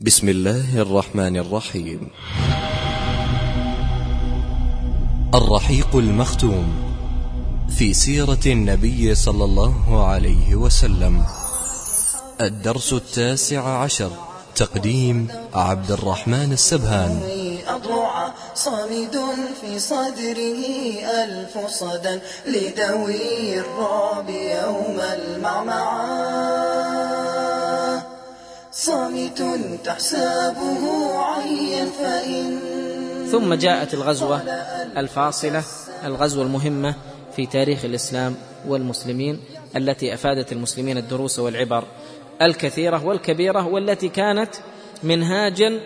بسم الله الرحمن الرحيم. الرحيق المختوم في سيرة النبي صلى الله عليه وسلم. الدرس التاسع عشر. تقديم عبد الرحمن السبهان. صامد في صدره ألف صدى لدوي الرعب يوم المعمعة صامت تحسبه عيا فإن ثم جاءت الغزوة الفاصلة الغزوة المهمة في تاريخ الإسلام والمسلمين التي أفادت المسلمين الدروس والعبر الكثيرة والكبيرة والتي كانت منهاجا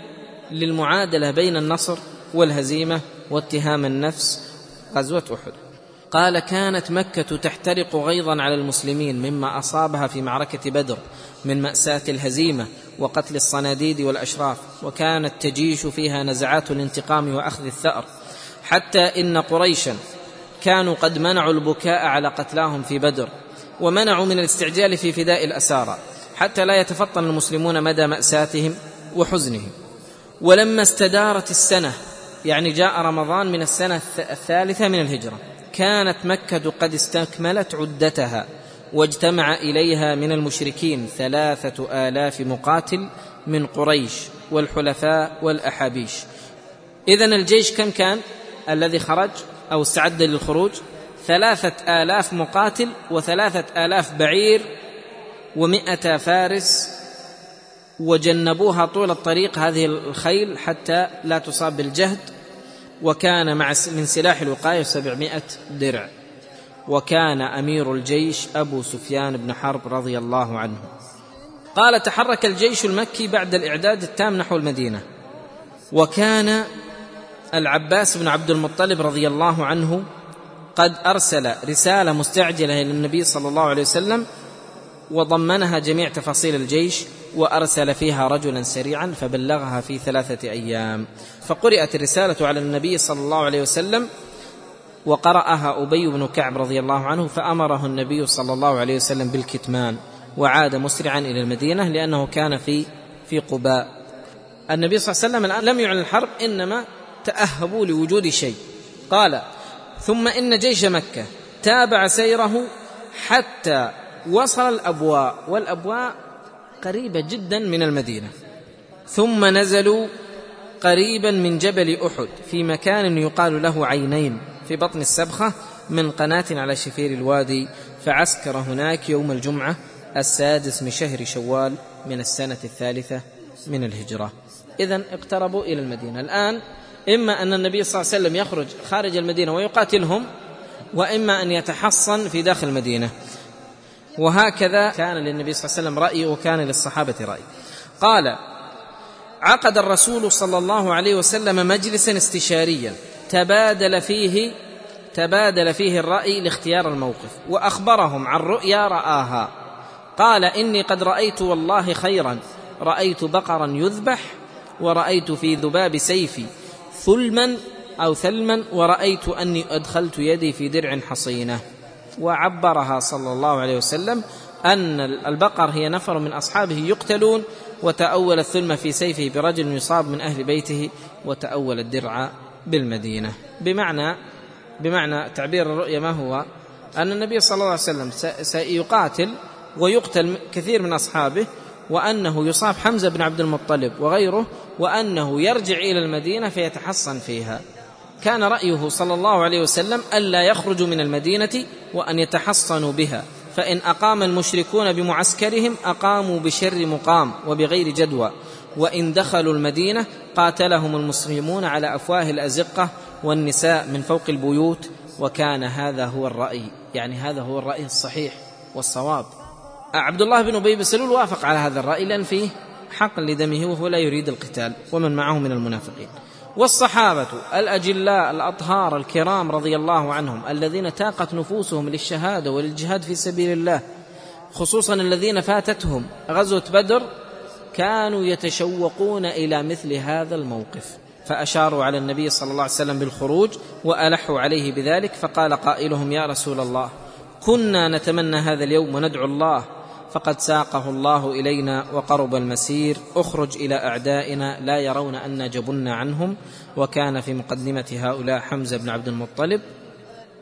للمعادلة بين النصر والهزيمة واتهام النفس غزوة أحد. قال كانت مكة تحترق غيظا على المسلمين مما أصابها في معركة بدر من مأساة الهزيمة وقتل الصناديد والأشراف وكانت تجيش فيها نزعات الانتقام وأخذ الثأر. حتى إن قريشا كانوا قد منعوا البكاء على قتلاهم في بدر ومنعوا من الاستعجال في فداء الأسارى حتى لا يتفطن المسلمون مدى مأساتهم وحزنهم. ولما استدارت السنة يعني جاء رمضان من السنة الثالثة من الهجرة كانت مكة قد استكملت عدتها واجتمع إليها من المشركين ثلاثة آلاف مقاتل من قريش والحلفاء والأحابيش. إذا الجيش كم كان الذي خرج أو استعد للخروج؟ ثلاثة آلاف مقاتل وثلاثة آلاف بعير ومئة فارس وجنبوها طول الطريق هذه الخيل حتى لا تصاب بالجهد. وكان مع من سلاح الوقاية سبعمائة درع. وكان أمير الجيش أبو سفيان بن حرب رضي الله عنه. قال تحرك الجيش المكي بعد الإعداد التام نحو المدينة. وكان العباس بن عبد المطلب رضي الله عنه قد أرسل رسالة مستعجلة إلى النبي صلى الله عليه وسلم وضمنها جميع تفاصيل الجيش. وأرسل فيها رجلا سريعا فبلغها في ثلاثة أيام. فقرأت الرسالة على النبي صلى الله عليه وسلم وقرأها أبي بن كعب رضي الله عنه فأمره النبي صلى الله عليه وسلم بالكتمان وعاد مسرعا إلى المدينة لأنه كان في في قباء. النبي صلى الله عليه وسلم الآن لم يعلن الحرب إنما تأهبوا لوجود شيء. قال ثم إن جيش مكة تابع سيره حتى وصل الأبواء والأبواء قريبة جدا من المدينة. ثم نزلوا قريبا من جبل أحد في مكان يقال له عينين في بطن السبخة من قناة على شفير الوادي فعسكر هناك يوم الجمعة السادس من شهر شوال من السنة الثالثة من الهجرة. اذا اقتربوا إلى المدينة. الآن إما أن النبي صلى الله عليه وسلم يخرج خارج المدينة ويقاتلهم وإما أن يتحصن في داخل المدينة. وهكذا كان للنبي صلى الله عليه وسلم رأي وكان للصحابة رأي. قال عقد الرسول صلى الله عليه وسلم مجلسا استشاريا. تبادل فيه تبادل فيه الرأي لاختيار الموقف وأخبرهم عن رؤيا رآها. قال إني قد رأيت والله خيرا. رأيت بقرا يذبح ورأيت في ذباب سيفي ثلما أو ثلما ورأيت أني أدخلت يدي في درع حصينة. وعبرها صلى الله عليه وسلم أن البقر هي نفر من أصحابه يقتلون وتأول الثلم في سيفه برجل يصاب من أهل بيته وتأول الدرع بالمدينة. بمعنى بمعنى تعبير الرؤيا ما هو؟ أن النبي صلى الله عليه وسلم سيقاتل ويقتل كثير من أصحابه وأنه يصاب حمزة بن عبد المطلب وغيره وأنه يرجع إلى المدينة فيتحصن فيها. كان رأيه صلى الله عليه وسلم ألا يخرجوا من المدينة وأن يتحصنوا بها فإن أقام المشركون بمعسكرهم أقاموا بشر مقام وبغير جدوى وإن دخلوا المدينة قاتلهم المسلمون على أفواه الأزقة والنساء من فوق البيوت وكان هذا هو الرأي يعني هذا هو الرأي الصحيح والصواب. عبد الله بن أبي سلول وافق على هذا الرأي لأن فيه حق لدمه وهو لا يريد القتال ومن معه من المنافقين. والصحابة الأجلاء الأطهار الكرام رضي الله عنهم الذين تاقت نفوسهم للشهادة وللجهاد في سبيل الله خصوصا الذين فاتتهم غزوة بدر كانوا يتشوقون إلى مثل هذا الموقف. فأشاروا على النبي صلى الله عليه وسلم بالخروج وألحوا عليه بذلك فقال قائلهم يا رسول الله كنا نتمنى هذا اليوم وندعو الله فقد ساقه الله إلينا وقرب المسير. اخرج إلى أعدائنا لا يرون أن جبنا عنهم. وكان في مقدمة هؤلاء حمزة بن عبد المطلب.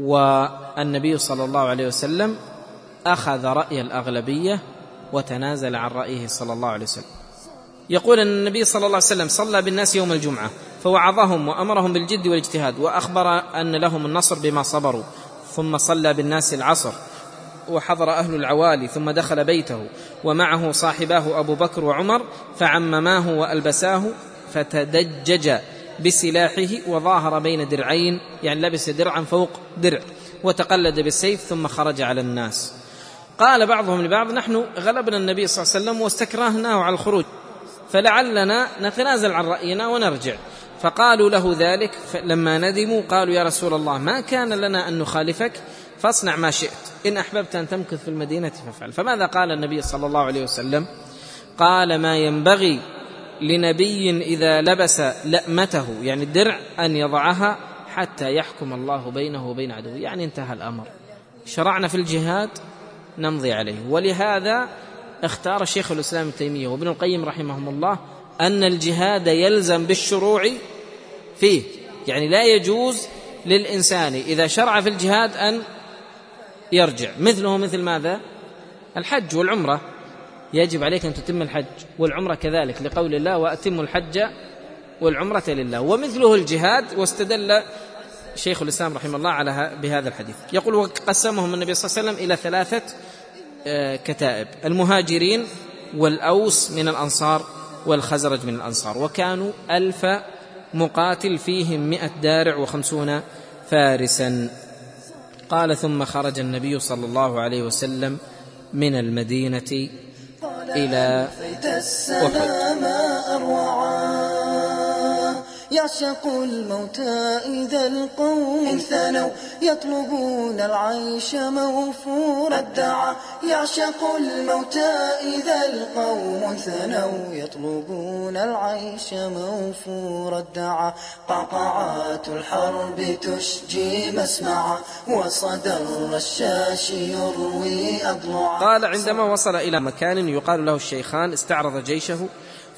والنبي صلى الله عليه وسلم أخذ رأي الأغلبية وتنازل عن رأيه صلى الله عليه وسلم. يقول أن النبي صلى الله عليه وسلم صلى بالناس يوم الجمعة فوعظهم وأمرهم بالجد والاجتهاد وأخبر أن لهم النصر بما صبروا ثم صلى بالناس العصر. وحضر أهل العوالي ثم دخل بيته ومعه صاحباه أبو بكر وعمر فعمماه وألبساه فتدجج بسلاحه وظاهر بين درعين يعني لبس درعا فوق درع وتقلد بالسيف ثم خرج على الناس. قال بعضهم لبعض نحن غلبنا النبي صلى الله عليه وسلم واستكرهناه على الخروج فلعلنا نتنازل عن رأينا ونرجع. فقالوا له ذلك لما ندموا قالوا يا رسول الله ما كان لنا أن نخالفك فاصنع ما شئت. إن أحببت أن تمكث في المدينة فافعل. فماذا قال النبي صلى الله عليه وسلم؟ قال ما ينبغي لنبي إذا لبس لأمته يعني الدرع أن يضعها حتى يحكم الله بينه وبين عدوه. يعني انتهى الأمر. شرعنا في الجهاد نمضي عليه. ولهذا اختار شيخ الإسلام ابن تيمية وابن القيم رحمهم الله أن الجهاد يلزم بالشروع فيه. يعني لا يجوز للإنسان إذا شرع في الجهاد أن يرجع. مثله مثل ماذا؟ الحج والعمرة. يجب عليك أن تتم الحج والعمرة كذلك لقول الله وأتموا الحج والعمرة لله. ومثله الجهاد واستدل شيخ الإسلام رحمه الله على بهذا الحديث. يقول وقسمهم النبي صلى الله عليه وسلم إلى ثلاثة آه، كتائب المهاجرين والأوس من الأنصار والخزرج من الأنصار. وكانوا ألف مقاتل فيهم مئة دارع وخمسون فارسا. قال ثم خرج النبي صلى الله عليه وسلم من المدينة إلى أحد. يعشق الموتى إذا القوم ثنوا. يطلبون العيش موفور الدعى يعشق الموتى إذا القوم ثنوا. يطلبون العيش موفور الدعى قعقعات الحرب تشجي مسمعا. وصدى الرشاش يروي أضلعا. قال عندما وصل إلى مكان يقال له الشيخان استعرض جيشه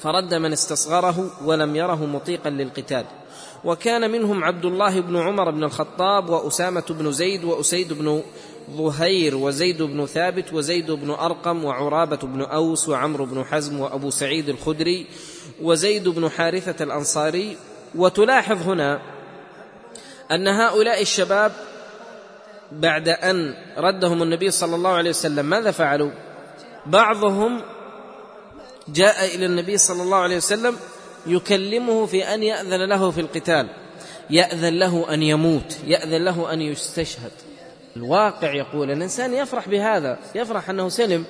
فرد من استصغره ولم يره مطيقا للقتال. وكان منهم عبد الله بن عمر بن الخطاب وأسامة بن زيد وأسيد بن ظهير وزيد بن ثابت وزيد بن أرقم وعرابة بن أوس وعمرو بن حزم وأبو سعيد الخدري وزيد بن حارثة الأنصاري. وتلاحظ هنا أن هؤلاء الشباب بعد أن ردهم النبي صلى الله عليه وسلم ماذا فعلوا؟ بعضهم جاء إلى النبي صلى الله عليه وسلم يكلمه في أن يأذن له في القتال. يأذن له أن يموت يأذن له أن يستشهد. الواقع يقول الإنسان يفرح بهذا يفرح أنه سلم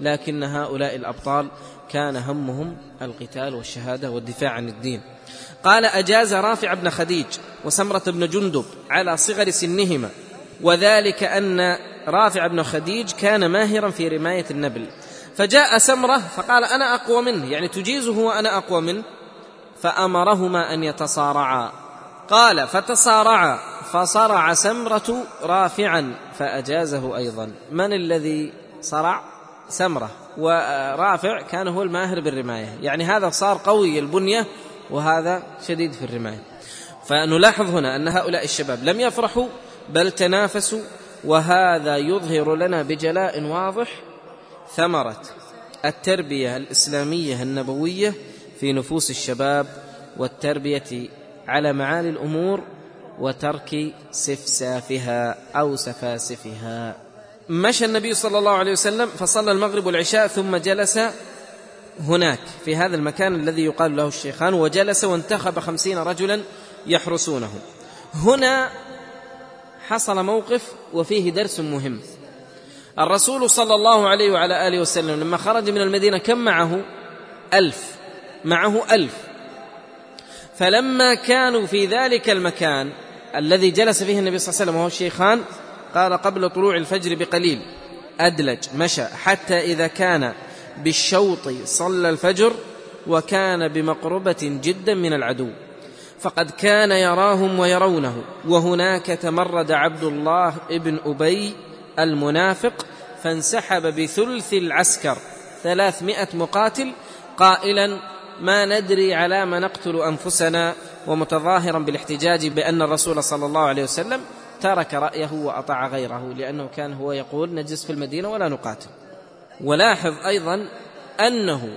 لكن هؤلاء الأبطال كان همهم القتال والشهادة والدفاع عن الدين. قال أجاز رافع بن خديج وسمرة بن جندب على صغر سنهما وذلك أن رافع بن خديج كان ماهرا في رماية النبل. فجاء سمرة فقال أنا أقوى منه يعني تجيزه وأنا أقوى منه. فأمرهما أن يتصارعا. قال فتصارعا فصرع سمرة رافعا فأجازه أيضا. من الذي صرع؟ سمرة. ورافع كان هو الماهر بالرماية. يعني هذا صار قوي البنية وهذا شديد في الرماية. فنلاحظ هنا أن هؤلاء الشباب لم يفرحوا بل تنافسوا وهذا يظهر لنا بجلاء واضح ثمرة التربية الإسلامية النبوية في نفوس الشباب والتربية على معالي الأمور وترك سفسافها أو سفاسفها. مشى النبي صلى الله عليه وسلم فصلى المغرب والعشاء ثم جلس هناك في هذا المكان الذي يقال له الشيخان وجلس وانتخب خمسين رجلا يحرسونه. هنا حصل موقف وفيه درس مهم. الرسول صلى الله عليه وعلى آله وسلم لما خرج من المدينة كم معه؟ ألف. معه ألف. فلما كانوا في ذلك المكان الذي جلس فيه النبي صلى الله عليه وسلم وهو الشيخان قال قبل طلوع الفجر بقليل أدلج مشى حتى إذا كان بالشوط صلى الفجر وكان بمقربة جدا من العدو. فقد كان يراهم ويرونه. وهناك تمرد عبد الله ابن أبي المنافق فانسحب بثلث العسكر ثلاثمائة مقاتل. قائلا ما ندري على ما نقتل أنفسنا ومتظاهرا بالاحتجاج بأن الرسول صلى الله عليه وسلم ترك رأيه وأطاع غيره لأنه كان هو يقول نجلس في المدينة ولا نقاتل. ولاحظ أيضا أنه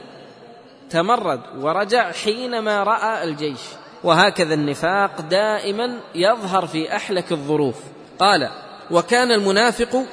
تمرد ورجع حينما رأى الجيش وهكذا النفاق دائما يظهر في أحلك الظروف. قال وكان المنافق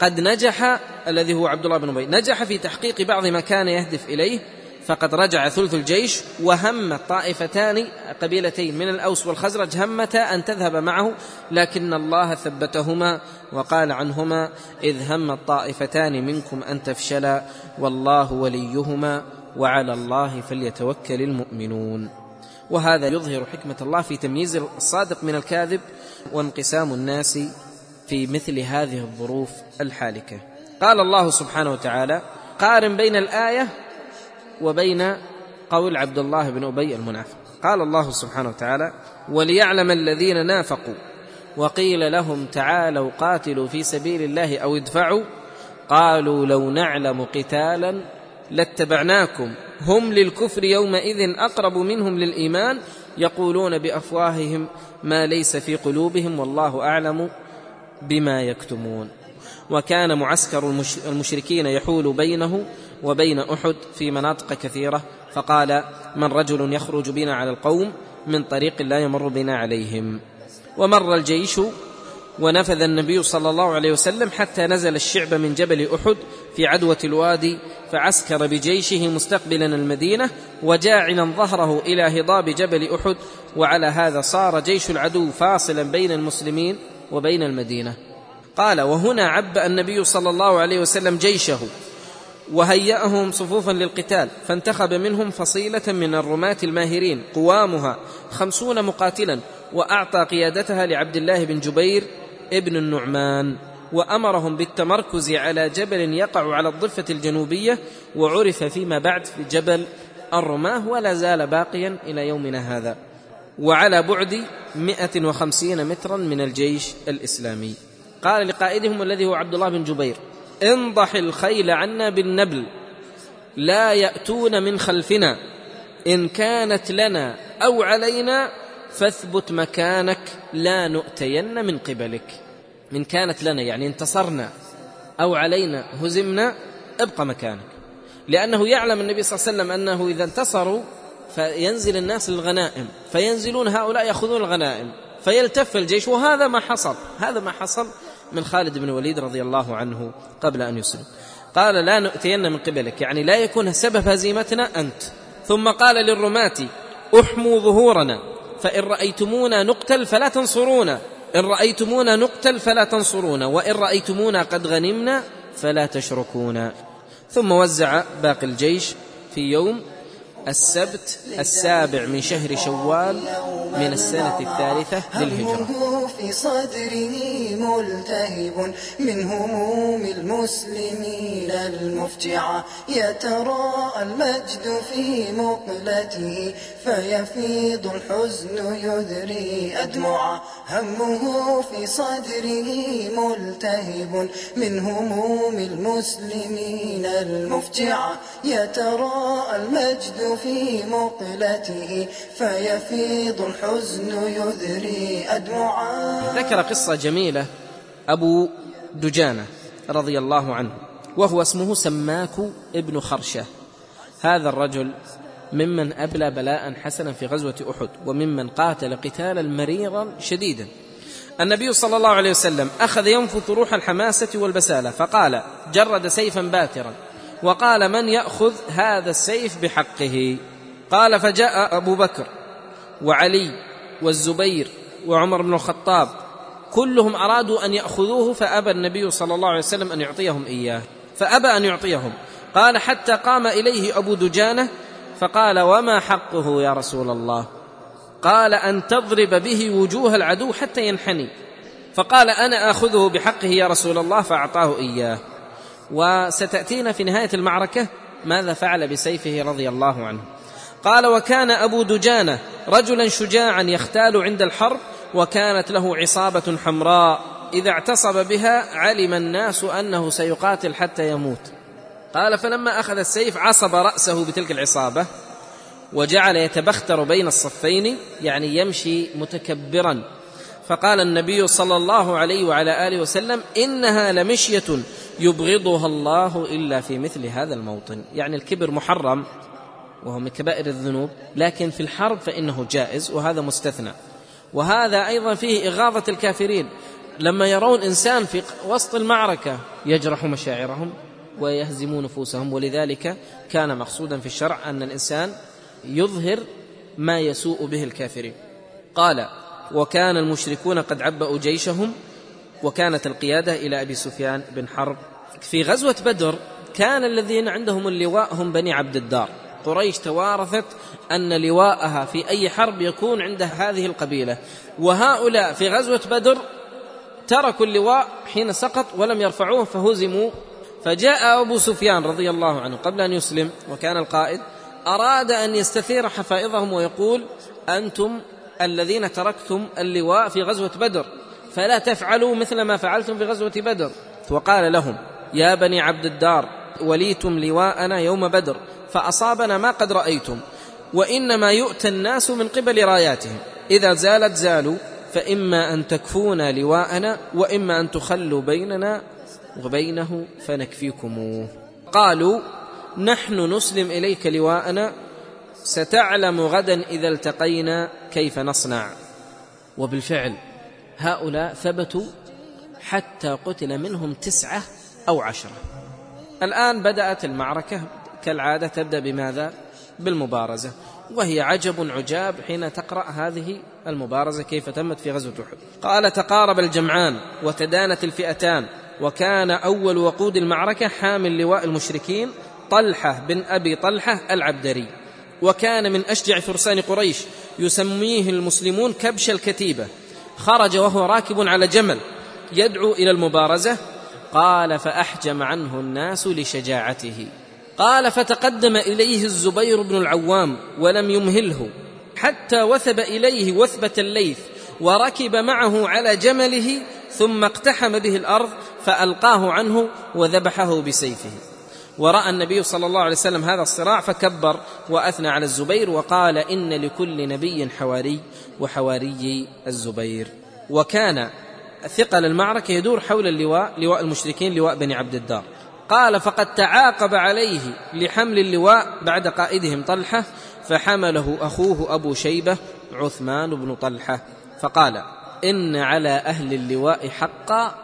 قد نجح الذي هو عبد الله بن أبي نجح في تحقيق بعض ما كان يهدف إليه فقد رجع ثلث الجيش وهم طائفتان قبيلتين من الأوس والخزرج همتا أن تذهب معه لكن الله ثبتهما وقال عنهما إذ هم الطائفتان منكم أن تفشلا والله وليهما وعلى الله فليتوكل المؤمنون. وهذا يظهر حكمة الله في تمييز الصادق من الكاذب وانقسام الناس في مثل هذه الظروف الحالكة. قال الله سبحانه وتعالى قارن بين الآية وبين قول عبد الله بن أبي المنافق. قال الله سبحانه وتعالى وليعلم الذين نافقوا وقيل لهم تعالوا قاتلوا في سبيل الله أو ادفعوا. قالوا لو نعلم قتالا لاتبعناكم. هم للكفر يومئذ أقرب منهم للإيمان. يقولون بأفواههم ما ليس في قلوبهم والله أعلم. بما يكتمون. وكان معسكر المشركين يحول بينه وبين أحد في مناطق كثيرة فقال من رجل يخرج بنا على القوم من طريق لا يمر بنا عليهم ومر الجيش ونفذ النبي صلى الله عليه وسلم حتى نزل الشعب من جبل أحد في عدوة الوادي فعسكر بجيشه مستقبلا المدينة وجاعلا ظهره إلى هضاب جبل أحد وعلى هذا صار جيش العدو فاصلا بين المسلمين وبين المدينة. قال وهنا عبأ النبي صلى الله عليه وسلم جيشه وهيأهم صفوفا للقتال فانتخب منهم فصيلة من الرماة الماهرين قوامها خمسون مقاتلا وأعطى قيادتها لعبد الله بن جبير ابن النعمان وأمرهم بالتمركز على جبل يقع على الضفة الجنوبية وعرف فيما بعد في جبل الرماة ولا زال باقيا إلى يومنا هذا. وعلى بعد 150 مترا من الجيش الإسلامي. قال لقائدهم الذي هو عبد الله بن جبير انضح الخيل عنا بالنبل لا يأتون من خلفنا. إن كانت لنا أو علينا فاثبت مكانك لا نؤتين من قبلك. من كانت لنا يعني انتصرنا. أو علينا هزمنا ابقى مكانك. لأنه يعلم النبي صلى الله عليه وسلم أنه إذا انتصروا فينزل الناس للغنائم فينزلون هؤلاء يأخذون الغنائم فيلتف الجيش. وهذا ما حصل هذا ما حصل من خالد بن الوليد رضي الله عنه قبل أن يسلم. قال لا نؤتين من قبلك. يعني لا يكون سبب هزيمتنا أنت. ثم قال للرماة أحموا ظهورنا فإن رأيتمونا نقتل فلا تنصرونا إن رأيتمونا نقتل فلا تنصرونا وإن رأيتمونا قد غنمنا فلا تشركونا. ثم وزع باقي الجيش في يوم السبت السابع من شهر شوال من السنة الثالثة للهجرة. في صدره ملتهب من هموم المسلمين المفجعة يتراءى المجد في مقلته فيفيض الحزن يذري أدمعا همه في صدره ملتهب من هموم المسلمين المفجعة يتراءى المجد في مقلته فيفيض الحزن يذري أدمعا. ذكر قصة جميلة أبو دجانة رضي الله عنه وهو اسمه سماك ابن خرشة. هذا الرجل ممن أبلى بلاء حسنا في غزوة أحد وممن قاتل قتالا مريرا شديدا. النبي صلى الله عليه وسلم أخذ ينفث روح الحماسة والبسالة فقال جرد سيفا باترا. وقال من يأخذ هذا السيف بحقه؟ قال فجاء أبو بكر وعلي والزبير وعمر بن الخطاب كلهم أرادوا أن يأخذوه فأبى النبي صلى الله عليه وسلم أن يعطيهم إياه فأبى أن يعطيهم. قال حتى قام إليه أبو دجانة فقال وما حقه يا رسول الله؟ قال أن تضرب به وجوه العدو حتى ينحني. فقال أنا آخذه بحقه يا رسول الله فأعطاه إياه. وستأتينا في نهاية المعركة ماذا فعل بسيفه رضي الله عنه. قال وكان أبو دجانة رجلا شجاعا يختال عند الحرب وكانت له عصابة حمراء. إذا اعتصب بها علم الناس أنه سيقاتل حتى يموت. قال فلما أخذ السيف عصب رأسه بتلك العصابة وجعل يتبختر بين الصفين يعني يمشي متكبرا. فقال النبي صلى الله عليه وعلى آله وسلم إنها لمشية يبغضها الله إلا في مثل هذا الموطن. يعني الكبر محرم وهو من كبائر الذنوب لكن في الحرب فإنه جائز وهذا مستثنى. وهذا أيضا فيه إغاظة الكافرين. لما يرون إنسان في وسط المعركة يجرح مشاعرهم ويهزم نفوسهم ولذلك كان مقصودا في الشرع أن الإنسان يظهر ما يسوء به الكافرين. قال وكان المشركون قد عبأوا جيشهم وكانت القيادة إلى أبي سفيان بن حرب. في غزوة بدر كان الذين عندهم اللواء هم بني عبد الدار. قريش توارثت أن لواءها في أي حرب يكون عند هذه القبيلة. وهؤلاء في غزوة بدر تركوا اللواء حين سقط ولم يرفعوه فهزموا. فجاء أبو سفيان رضي الله عنه قبل أن يسلم وكان القائد أراد أن يستثير حفائظهم ويقول أنتم الذين تركتم اللواء في غزوة بدر. فلا تفعلوا مثل ما فعلتم في غزوة بدر. وقال لهم يا بني عبد الدار وليتم لواءنا يوم بدر فأصابنا ما قد رأيتم وإنما يؤتى الناس من قبل راياتهم. إذا زالت زالوا فإما أن تكفونا لواءنا وإما أن تخلوا بيننا وبينه فنكفيكموه قالوا نحن نسلم إليك لواءنا ستعلم غدا إذا التقينا كيف نصنع. وبالفعل هؤلاء ثبتوا حتى قتل منهم تسعة أو عشرة. الآن بدأت المعركة. كالعادة تبدأ بماذا؟ بالمبارزة. وهي عجب عجاب حين تقرأ هذه المبارزة كيف تمت في غزوة أحد. قال تقارب الجمعان وتدانت الفئتان وكان أول وقود المعركة حامل لواء المشركين طلحة بن أبي طلحة العبدري. وكان من أشجع فرسان قريش يسميه المسلمون كبش الكتيبة. خرج وهو راكب على جمل يدعو إلى المبارزة قال فأحجم عنه الناس لشجاعته. قال فتقدم إليه الزبير بن العوام ولم يمهله حتى وثب إليه وثبة الليث وركب معه على جمله ثم اقتحم به الأرض فألقاه عنه وذبحه بسيفه. ورأى النبي صلى الله عليه وسلم هذا الصراع فكبر وأثنى على الزبير وقال إن لكل نبي حواري وحواري الزبير. وكان ثقل المعركة يدور حول اللواء لواء المشركين لواء بني عبد الدار. قال فقد تعاقب عليه لحمل اللواء بعد قائدهم طلحة فحمله أخوه أبو شيبة عثمان بن طلحة. فقال إن على أهل اللواء حقا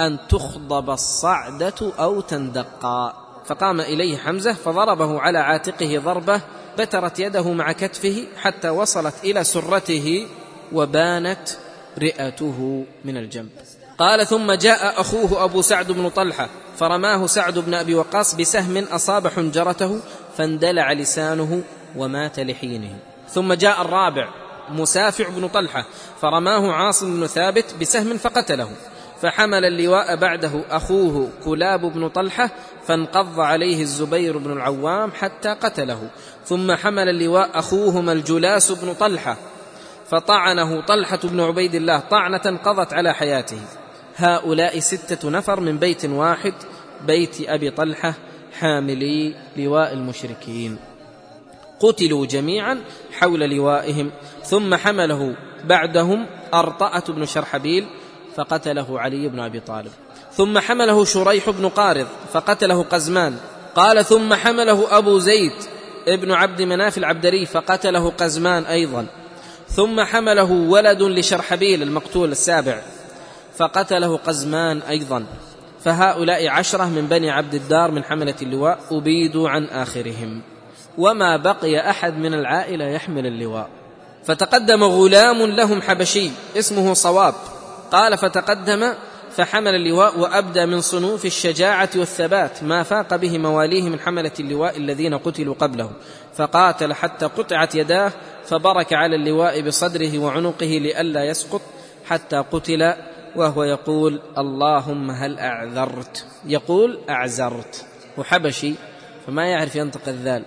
أن تخضب الصعدة أو تندقا. فقام إليه حمزة فضربه على عاتقه ضربة بترت يده مع كتفه حتى وصلت إلى سرته وبانت رئته من الجنب. قال ثم جاء أخوه أبو سعد بن طلحة فرماه سعد بن أبي وقاص بسهم أصاب حنجرته فاندلع لسانه ومات لحينه. ثم جاء الرابع مسافع بن طلحة فرماه عاصم بن ثابت بسهم فقتله. فحمل اللواء بعده أخوه كلاب بن طلحة فانقض عليه الزبير بن العوام حتى قتله ثم حمل اللواء أخوهما الجلاس بن طلحة فطعنه طلحة بن عبيد الله طعنة قضت على حياته. هؤلاء ستة نفر من بيت واحد بيت أبي طلحة حاملي لواء المشركين. قتلوا جميعا حول لوائهم ثم حمله بعدهم أرطأة بن شرحبيل فقتله علي بن أبي طالب. ثم حمله شريح بن قارض فقتله قزمان. قال ثم حمله أبو زيد ابن عبد مناف العبدري فقتله قزمان أيضا. ثم حمله ولد لشرحبيل المقتول السابع فقتله قزمان أيضا. فهؤلاء عشرة من بني عبد الدار من حملة اللواء أبيدوا عن آخرهم. وما بقي أحد من العائلة يحمل اللواء. فتقدم غلام لهم حبشي اسمه صواب. قال فتقدم فحمل اللواء وأبدى من صنوف الشجاعة والثبات ما فاق به مواليه من حملة اللواء الذين قتلوا قبله فقاتل حتى قطعت يداه فبرك على اللواء بصدره وعنقه لئلا يسقط حتى قتل وهو يقول اللهم هل أعذرت؟ يقول اعزرت وحبشي فما يعرف ينطق الذال.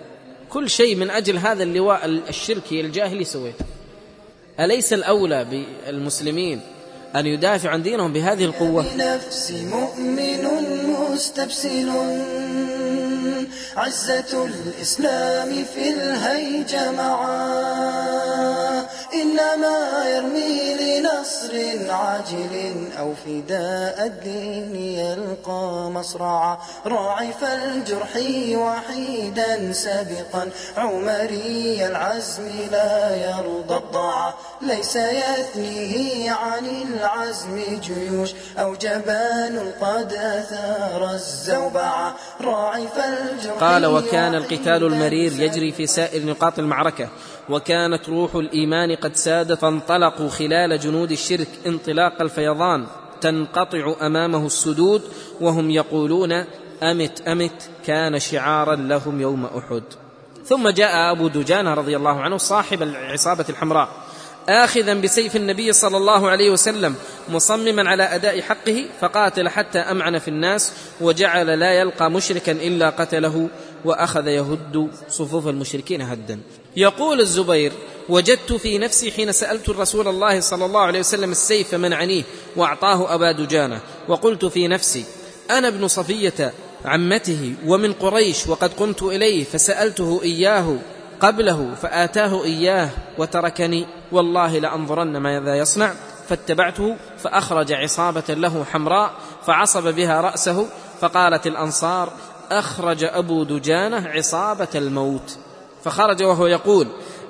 كل شيء من أجل هذا اللواء الشركي الجاهلي سويته. أليس الأولى بالمسلمين؟ أن يدافع عن دينهم بهذه القوة. بنفس مؤمن مستبسل. عزة الإسلام في الهيج معا إنما يرمي لنصر عاجل أو فداء الدين يلقى مصرعا. راعف الجرح وحيدا سابقا. عمري العزم لا يرضى الضاع ليس يثنيه عن العزم جيوش. أو جبان قد أثار الزوبعة راعف الجرح قال وكان القتال المرير يجري في سائر نقاط المعركة. وكانت روح الإيمان قد ساد فانطلقوا خلال جنود الشرك انطلاق الفيضان تنقطع أمامه السدود وهم يقولون أمت أمت كان شعارا لهم يوم أحد. ثم جاء أبو دجانة رضي الله عنه صاحب العصابة الحمراء آخذا بسيف النبي صلى الله عليه وسلم مصمما على أداء حقه فقاتل حتى أمعن في الناس وجعل لا يلقى مشركا إلا قتله وأخذ يهد صفوف المشركين هدا. يقول الزبير وجدت في نفسي حين سألت الرسول الله صلى الله عليه وسلم السيف فمنعنيه وأعطاه أبا دجانة وقلت في نفسي أنا ابن صفية عمته ومن قريش وقد قمت إليه فسألته إياه قبله فآتاه إياه وتركني والله لأنظرن ماذا يصنع فاتبعته فأخرج عصابة له حمراء فعصب بها رأسه فقالت الأنصار أخرج أبو دجانة عصابة الموت. فخرج وهو يقول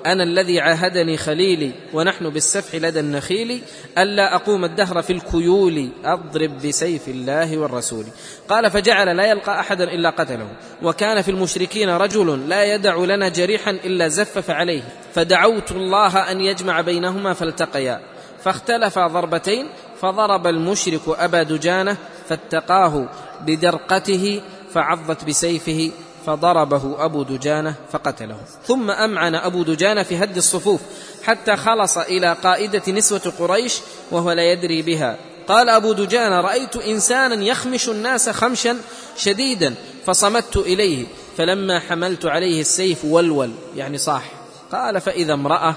أنا الذي عاهدني خليلي ونحن بالسفح لدى النخيل ألا أقوم الدهر في الكيول أضرب بسيف الله والرسول. قال فجعل لا يلقى أحدا إلا قتله. وكان في المشركين رجل لا يدع لنا جريحا إلا زفف عليه. فدعوت الله أن يجمع بينهما فالتقيا. فاختلفا ضربتين فضرب المشرك أبا دجانة فاتقاه بدرقته فعضت بسيفه فضربه أبو دجانة فقتله. ثم أمعن أبو دجانة في هد الصفوف حتى خلص إلى قائدة نسوة قريش وهو لا يدري بها. قال أبو دجانة رأيت إنسانا يخمش الناس خمشا شديدا فصمت إليه فلما حملت عليه السيف ولول يعني صاح. قال فإذا امرأة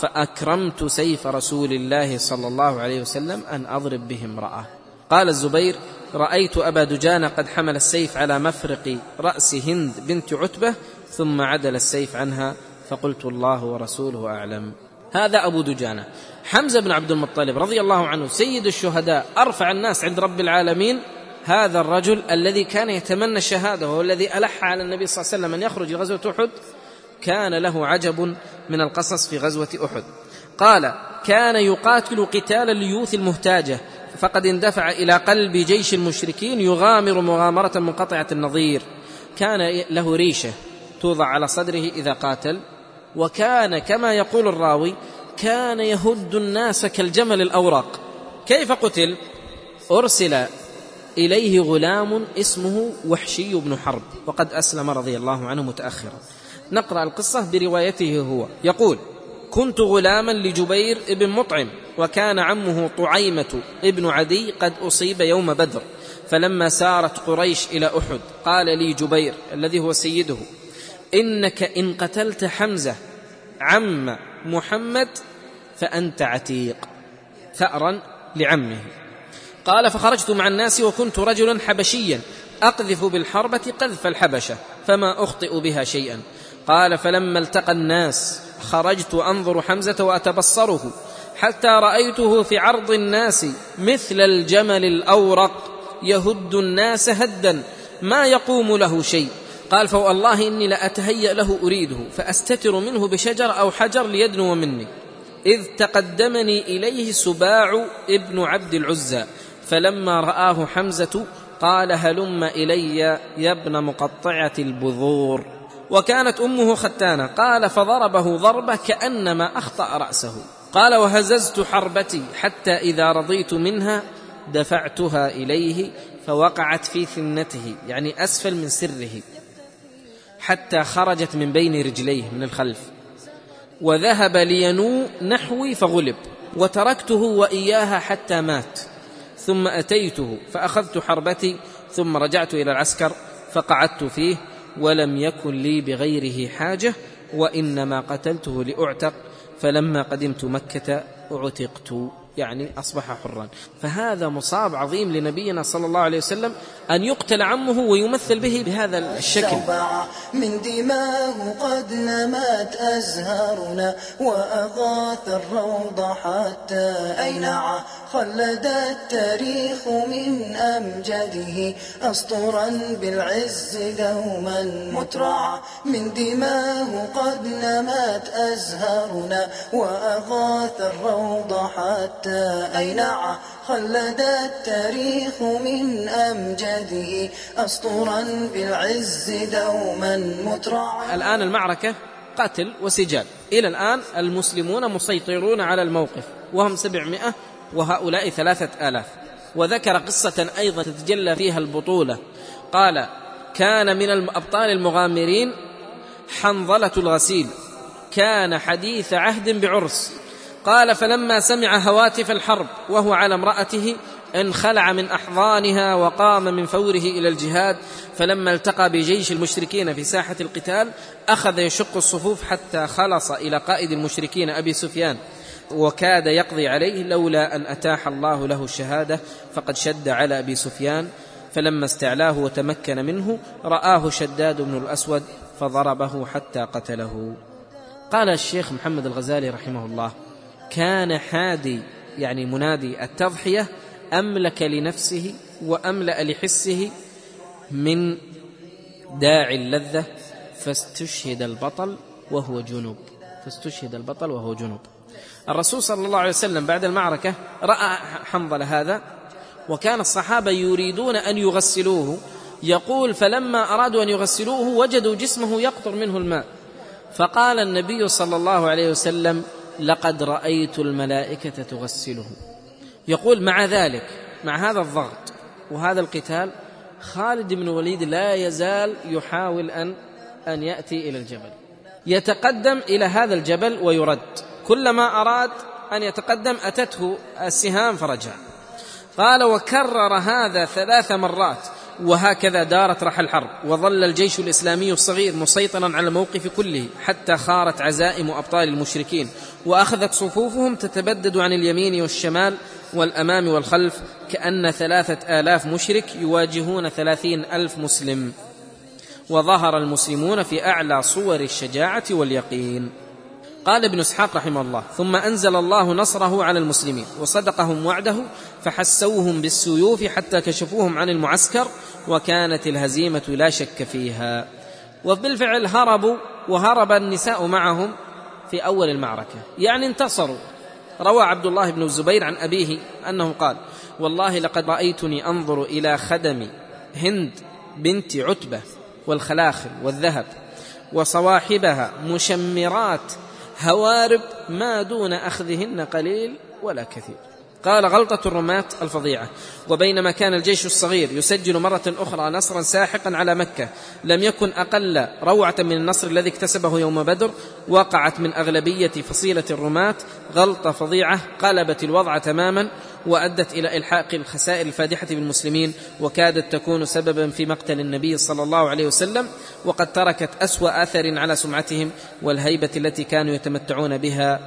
فأكرمت سيف رسول الله صلى الله عليه وسلم أن أضرب به امرأة. قال الزبير رأيت أبا دجانة قد حمل السيف على مفرق رأس هند بنت عتبة ثم عدل السيف عنها فقلت الله ورسوله أعلم. هذا أبو دجانة حمزة بن عبد المطلب رضي الله عنه سيد الشهداء أرفع الناس عند رب العالمين هذا الرجل الذي كان يتمنى الشهادة وهو الذي ألح على النبي صلى الله عليه وسلم أن يخرج غزوة أحد كان له عجب من القصص في غزوة أحد. قال كان يقاتل قتال الليوث المهتاجة فقد اندفع إلى قلب جيش المشركين يغامر مغامرة منقطعة النظير. كان له ريشة توضع على صدره إذا قاتل وكان كما يقول الراوي كان يهد الناس كالجمل الأورق. كيف قتل؟ أرسل إليه غلام اسمه وحشي بن حرب وقد أسلم رضي الله عنه متأخرا. نقرأ القصة بروايته هو. يقول كنت غلاما لجبير بن مطعم وكان عمه طعيمة ابن عدي قد أصيب يوم بدر فلما سارت قريش إلى أحد قال لي جبير الذي هو سيده إنك إن قتلت حمزة عم محمد فأنت عتيق ثأرا لعمه. قال فخرجت مع الناس وكنت رجلا حبشيا أقذف بالحربة قذف الحبشة فما أخطئ بها شيئا. قال فلما التقى الناس خرجت انظر حمزة وأتبصره حتى رأيته في عرض الناس مثل الجمل الأورق يهد الناس هدا ما يقوم له شيء. قال فوالله إني لأتهيأ له أريده فأستتر منه بشجر أو حجر ليدنو مني. إذ تقدمني إليه سباع ابن عبد العزى فلما رآه حمزة قال هلم إلي يا ابن مقطعة البذور. وكانت أمه ختانة. قال فضربه ضربة كأنما أخطأ رأسه. قال وهززت حربتي حتى إذا رضيت منها دفعتها إليه فوقعت في ثنته يعني أسفل من سره حتى خرجت من بين رجليه من الخلف. وذهب لينو نحوي فغلب وتركته وإياها حتى مات. ثم أتيته فأخذت حربتي ثم رجعت إلى العسكر فقعدت فيه ولم يكن لي بغيره حاجة وإنما قتلته لأعتق فلما قدمت مكة أعتقت. يعني أصبح حرا. فهذا مصاب عظيم لنبينا صلى الله عليه وسلم أن يقتل عمه ويمثل به بهذا الشكل. من دماه قد نمت أزهارنا وأغاث الروض حتى أينع خلد التاريخ من أمجده أسطرا بالعز دوما. مترعا من دماه قد نمت أزهارنا وأغاث الروض حتى أينع خلد التاريخ من أمجده. أسطرا بالعز دوما مترعا. الآن المعركة قتل وسجال. إلى الآن المسلمون مسيطرون على الموقف وهم سبعمائة وهؤلاء ثلاثة آلاف. وذكر قصة أيضا تتجلى فيها البطولة. قال كان من الأبطال المغامرين حنظلة الغسيل. كان حديث عهد بعرس. قال فلما سمع هواتف الحرب وهو على امرأته انخلع من أحضانها وقام من فوره إلى الجهاد فلما التقى بجيش المشركين في ساحة القتال أخذ يشق الصفوف حتى خلص إلى قائد المشركين أبي سفيان وكاد يقضي عليه لولا أن أتاح الله له الشهادة فقد شد على أبي سفيان فلما استعلاه وتمكن منه رآه شداد بن الأسود فضربه حتى قتله. قال الشيخ محمد الغزالي رحمه الله كان حادي يعني منادي التضحية أملك لنفسه وأملأ لحسه من داعي اللذة فاستشهد البطل وهو جنوب. فاستشهد البطل وهو جنوب. الرسول صلى الله عليه وسلم بعد المعركة رأى حنظلة هذا وكان الصحابة يريدون أن يغسلوه. يقول فلما أرادوا أن يغسلوه وجدوا جسمه يقطر منه الماء فقال النبي صلى الله عليه وسلم لقد رأيت الملائكة تغسله. يقول مع ذلك مع هذا الضغط وهذا القتال خالد بن الوليد لا يزال يحاول أن أن يأتي إلى الجبل. يتقدم إلى هذا الجبل ويرد. كلما أراد أن يتقدم أتته السهام فرجع. قال وكرر هذا ثلاث مرات. وهكذا دارت رحى الحرب. وظل الجيش الإسلامي الصغير مسيطرا على الموقف كله حتى خارت عزائم أبطال المشركين. وأخذت صفوفهم تتبدد عن اليمين والشمال والأمام والخلف كأن ثلاثة آلاف مشرك يواجهون ثلاثين ألف مسلم. وظهر المسلمون في أعلى صور الشجاعة واليقين. قال ابن إسحاق رحمه الله ثم أنزل الله نصره على المسلمين وصدقهم وعده فحسوهم بالسيوف حتى كشفوهم عن المعسكر وكانت الهزيمة لا شك فيها. وبالفعل هربوا وهرب النساء معهم في أول المعركة. يعني انتصروا. روى عبد الله بن الزبير عن أبيه أنه قال والله لقد رأيتني أنظر إلى خدم هند بنت عتبة والخلاخل والذهب وصواحبها مشمرات هوارب ما دون أخذهن قليل ولا كثير. قال غلطة الرماة الفظيعة. وبينما كان الجيش الصغير يسجل مرة أخرى نصرا ساحقا على مكة لم يكن أقل روعة من النصر الذي اكتسبه يوم بدر وقعت من أغلبية فصيلة الرماة. غلطة فظيعة قلبت الوضع تماما. وأدت إلى إلحاق الخسائر الفادحة بالمسلمين وكادت تكون سببا في مقتل النبي صلى الله عليه وسلم وقد تركت أسوأ أثر على سمعتهم والهيبة التي كانوا يتمتعون بها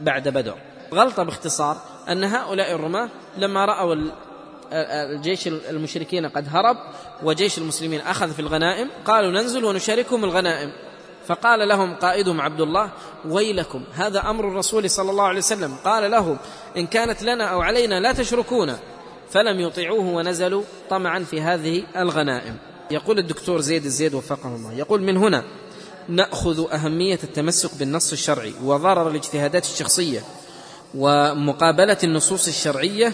بعد بدر. غلطة باختصار أن هؤلاء الرماة لما رأوا الجيش المشركين قد هرب وجيش المسلمين أخذ في الغنائم قالوا ننزل ونشاركهم الغنائم. فقال لهم قائدهم عبد الله ويلكم هذا أمر الرسول صلى الله عليه وسلم. قال لهم إن كانت لنا أو علينا لا تشركون فلم يطيعوه ونزلوا طمعا في هذه الغنائم. يقول الدكتور زيد الزيد وفقه الله يقول من هنا نأخذ أهمية التمسك بالنص الشرعي وضرر الاجتهادات الشخصية ومقابلة النصوص الشرعية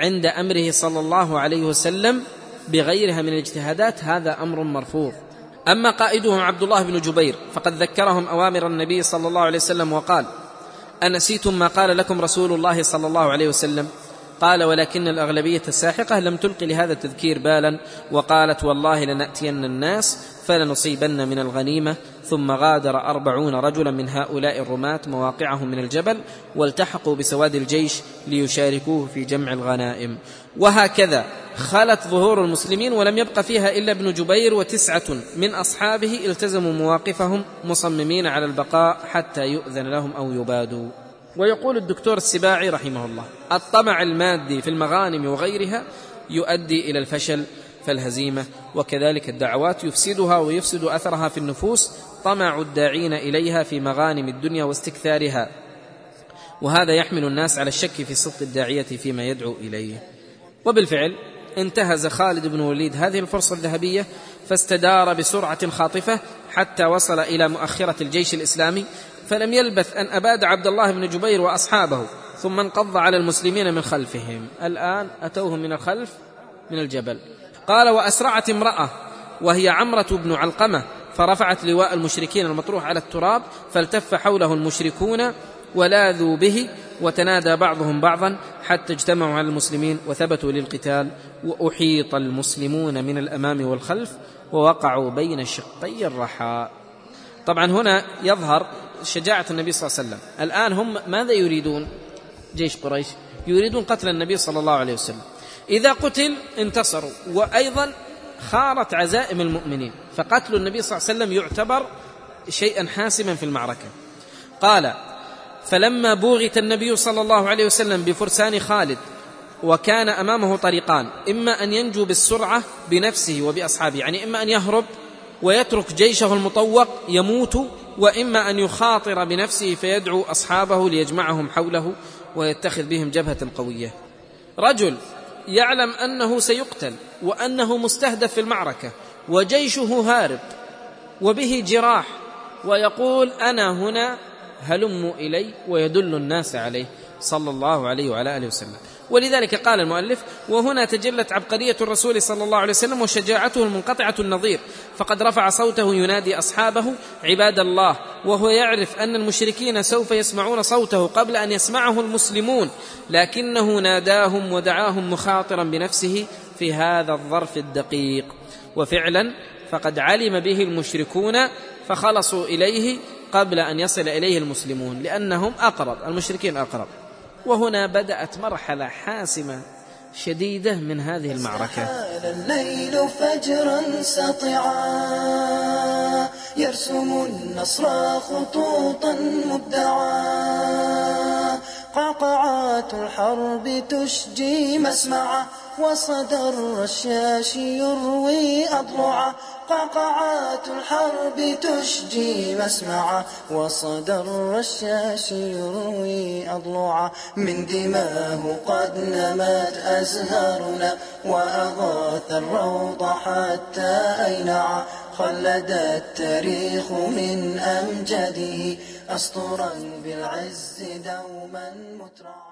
عند أمره صلى الله عليه وسلم بغيرها من الاجتهادات هذا أمر مرفوض. أما قائدهم عبد الله بن جبير فقد ذكرهم أوامر النبي صلى الله عليه وسلم وقال أنسيتم ما قال لكم رسول الله صلى الله عليه وسلم؟ قال ولكن الأغلبية الساحقة لم تلق لهذا التذكير بالا وقالت والله لنأتين الناس فلنصيبن من الغنيمة ثم غادر أربعون رجلا من هؤلاء الرماة مواقعهم من الجبل والتحقوا بسواد الجيش ليشاركوه في جمع الغنائم. وهكذا خلت ظهور المسلمين ولم يبق فيها إلا ابن جبير وتسعة من أصحابه التزموا مواقفهم مصممين على البقاء حتى يؤذن لهم أو يبادوا. ويقول الدكتور السباعي رحمه الله الطمع المادي في المغانم وغيرها يؤدي إلى الفشل فالهزيمه وكذلك الدعوات يفسدها ويفسد أثرها في النفوس طمع الداعين إليها في مغانم الدنيا واستكثارها. وهذا يحمل الناس على الشك في صدق الداعية فيما يدعو إليه. وبالفعل انتهز خالد بن وليد هذه الفرصة الذهبية فاستدار بسرعة خاطفة حتى وصل إلى مؤخرة الجيش الإسلامي فلم يلبث أن أباد عبد الله بن جبير وأصحابه ثم انقض على المسلمين من خلفهم. الآن أتوهم من الخلف من الجبل. قال وأسرعت امرأة وهي عمرة بن علقمة فرفعت لواء المشركين المطروح على التراب فالتف حوله المشركون ولاذوا به وتنادى بعضهم بعضا حتى اجتمعوا على المسلمين وثبتوا للقتال. وأحيط المسلمون من الأمام والخلف ووقعوا بين شقي الرحاء طبعا هنا يظهر شجاعة النبي صلى الله عليه وسلم. الآن هم ماذا يريدون؟ جيش قريش. يريدون قتل النبي صلى الله عليه وسلم. إذا قتل انتصروا. وأيضا خارت عزائم المؤمنين. فقتل النبي صلى الله عليه وسلم يعتبر شيئا حاسما في المعركة. قال فلما بوغت النبي صلى الله عليه وسلم بفرسان خالد وكان أمامه طريقان إما أن ينجو بالسرعة بنفسه وبأصحابه يعني إما أن يهرب ويترك جيشه المطوق يموت وإما أن يخاطر بنفسه فيدعو أصحابه ليجمعهم حوله ويتخذ بهم جبهة قوية. رجل يعلم أنه سيقتل وأنه مستهدف في المعركة وجيشه هارب وبه جراح ويقول أنا هنا هلموا إلي ويدل الناس عليه. صلى الله عليه وعلى آله وسلم. ولذلك قال المؤلف وهنا تجلت عبقرية الرسول صلى الله عليه وسلم وشجاعته المنقطعة النظير فقد رفع صوته ينادي أصحابه عباد الله وهو يعرف أن المشركين سوف يسمعون صوته قبل أن يسمعه المسلمون لكنه ناداهم ودعاهم مخاطرا بنفسه في هذا الظرف الدقيق. وفعلا فقد علم به المشركون فخلصوا إليه قبل أن يصل إليه المسلمون لأنهم أقرب المشركين أقرب. وهنا بدأت مرحلة حاسمة شديدة من هذه المعركة. الليل فجرا سطعا يرسم النصر خطوطا مبدعا. قعقعات الحرب تشجي مسمعا وصدى الرشاش يروي أضلعا. قعقعات الحرب تشجي مسمعا وصدى الرشاش يروي أضلعا من دماه قد نمت أزهارنا وأغاث الروض حتى أينعا خلد التاريخ من أمجده أسطرا بالعز دوما مترعا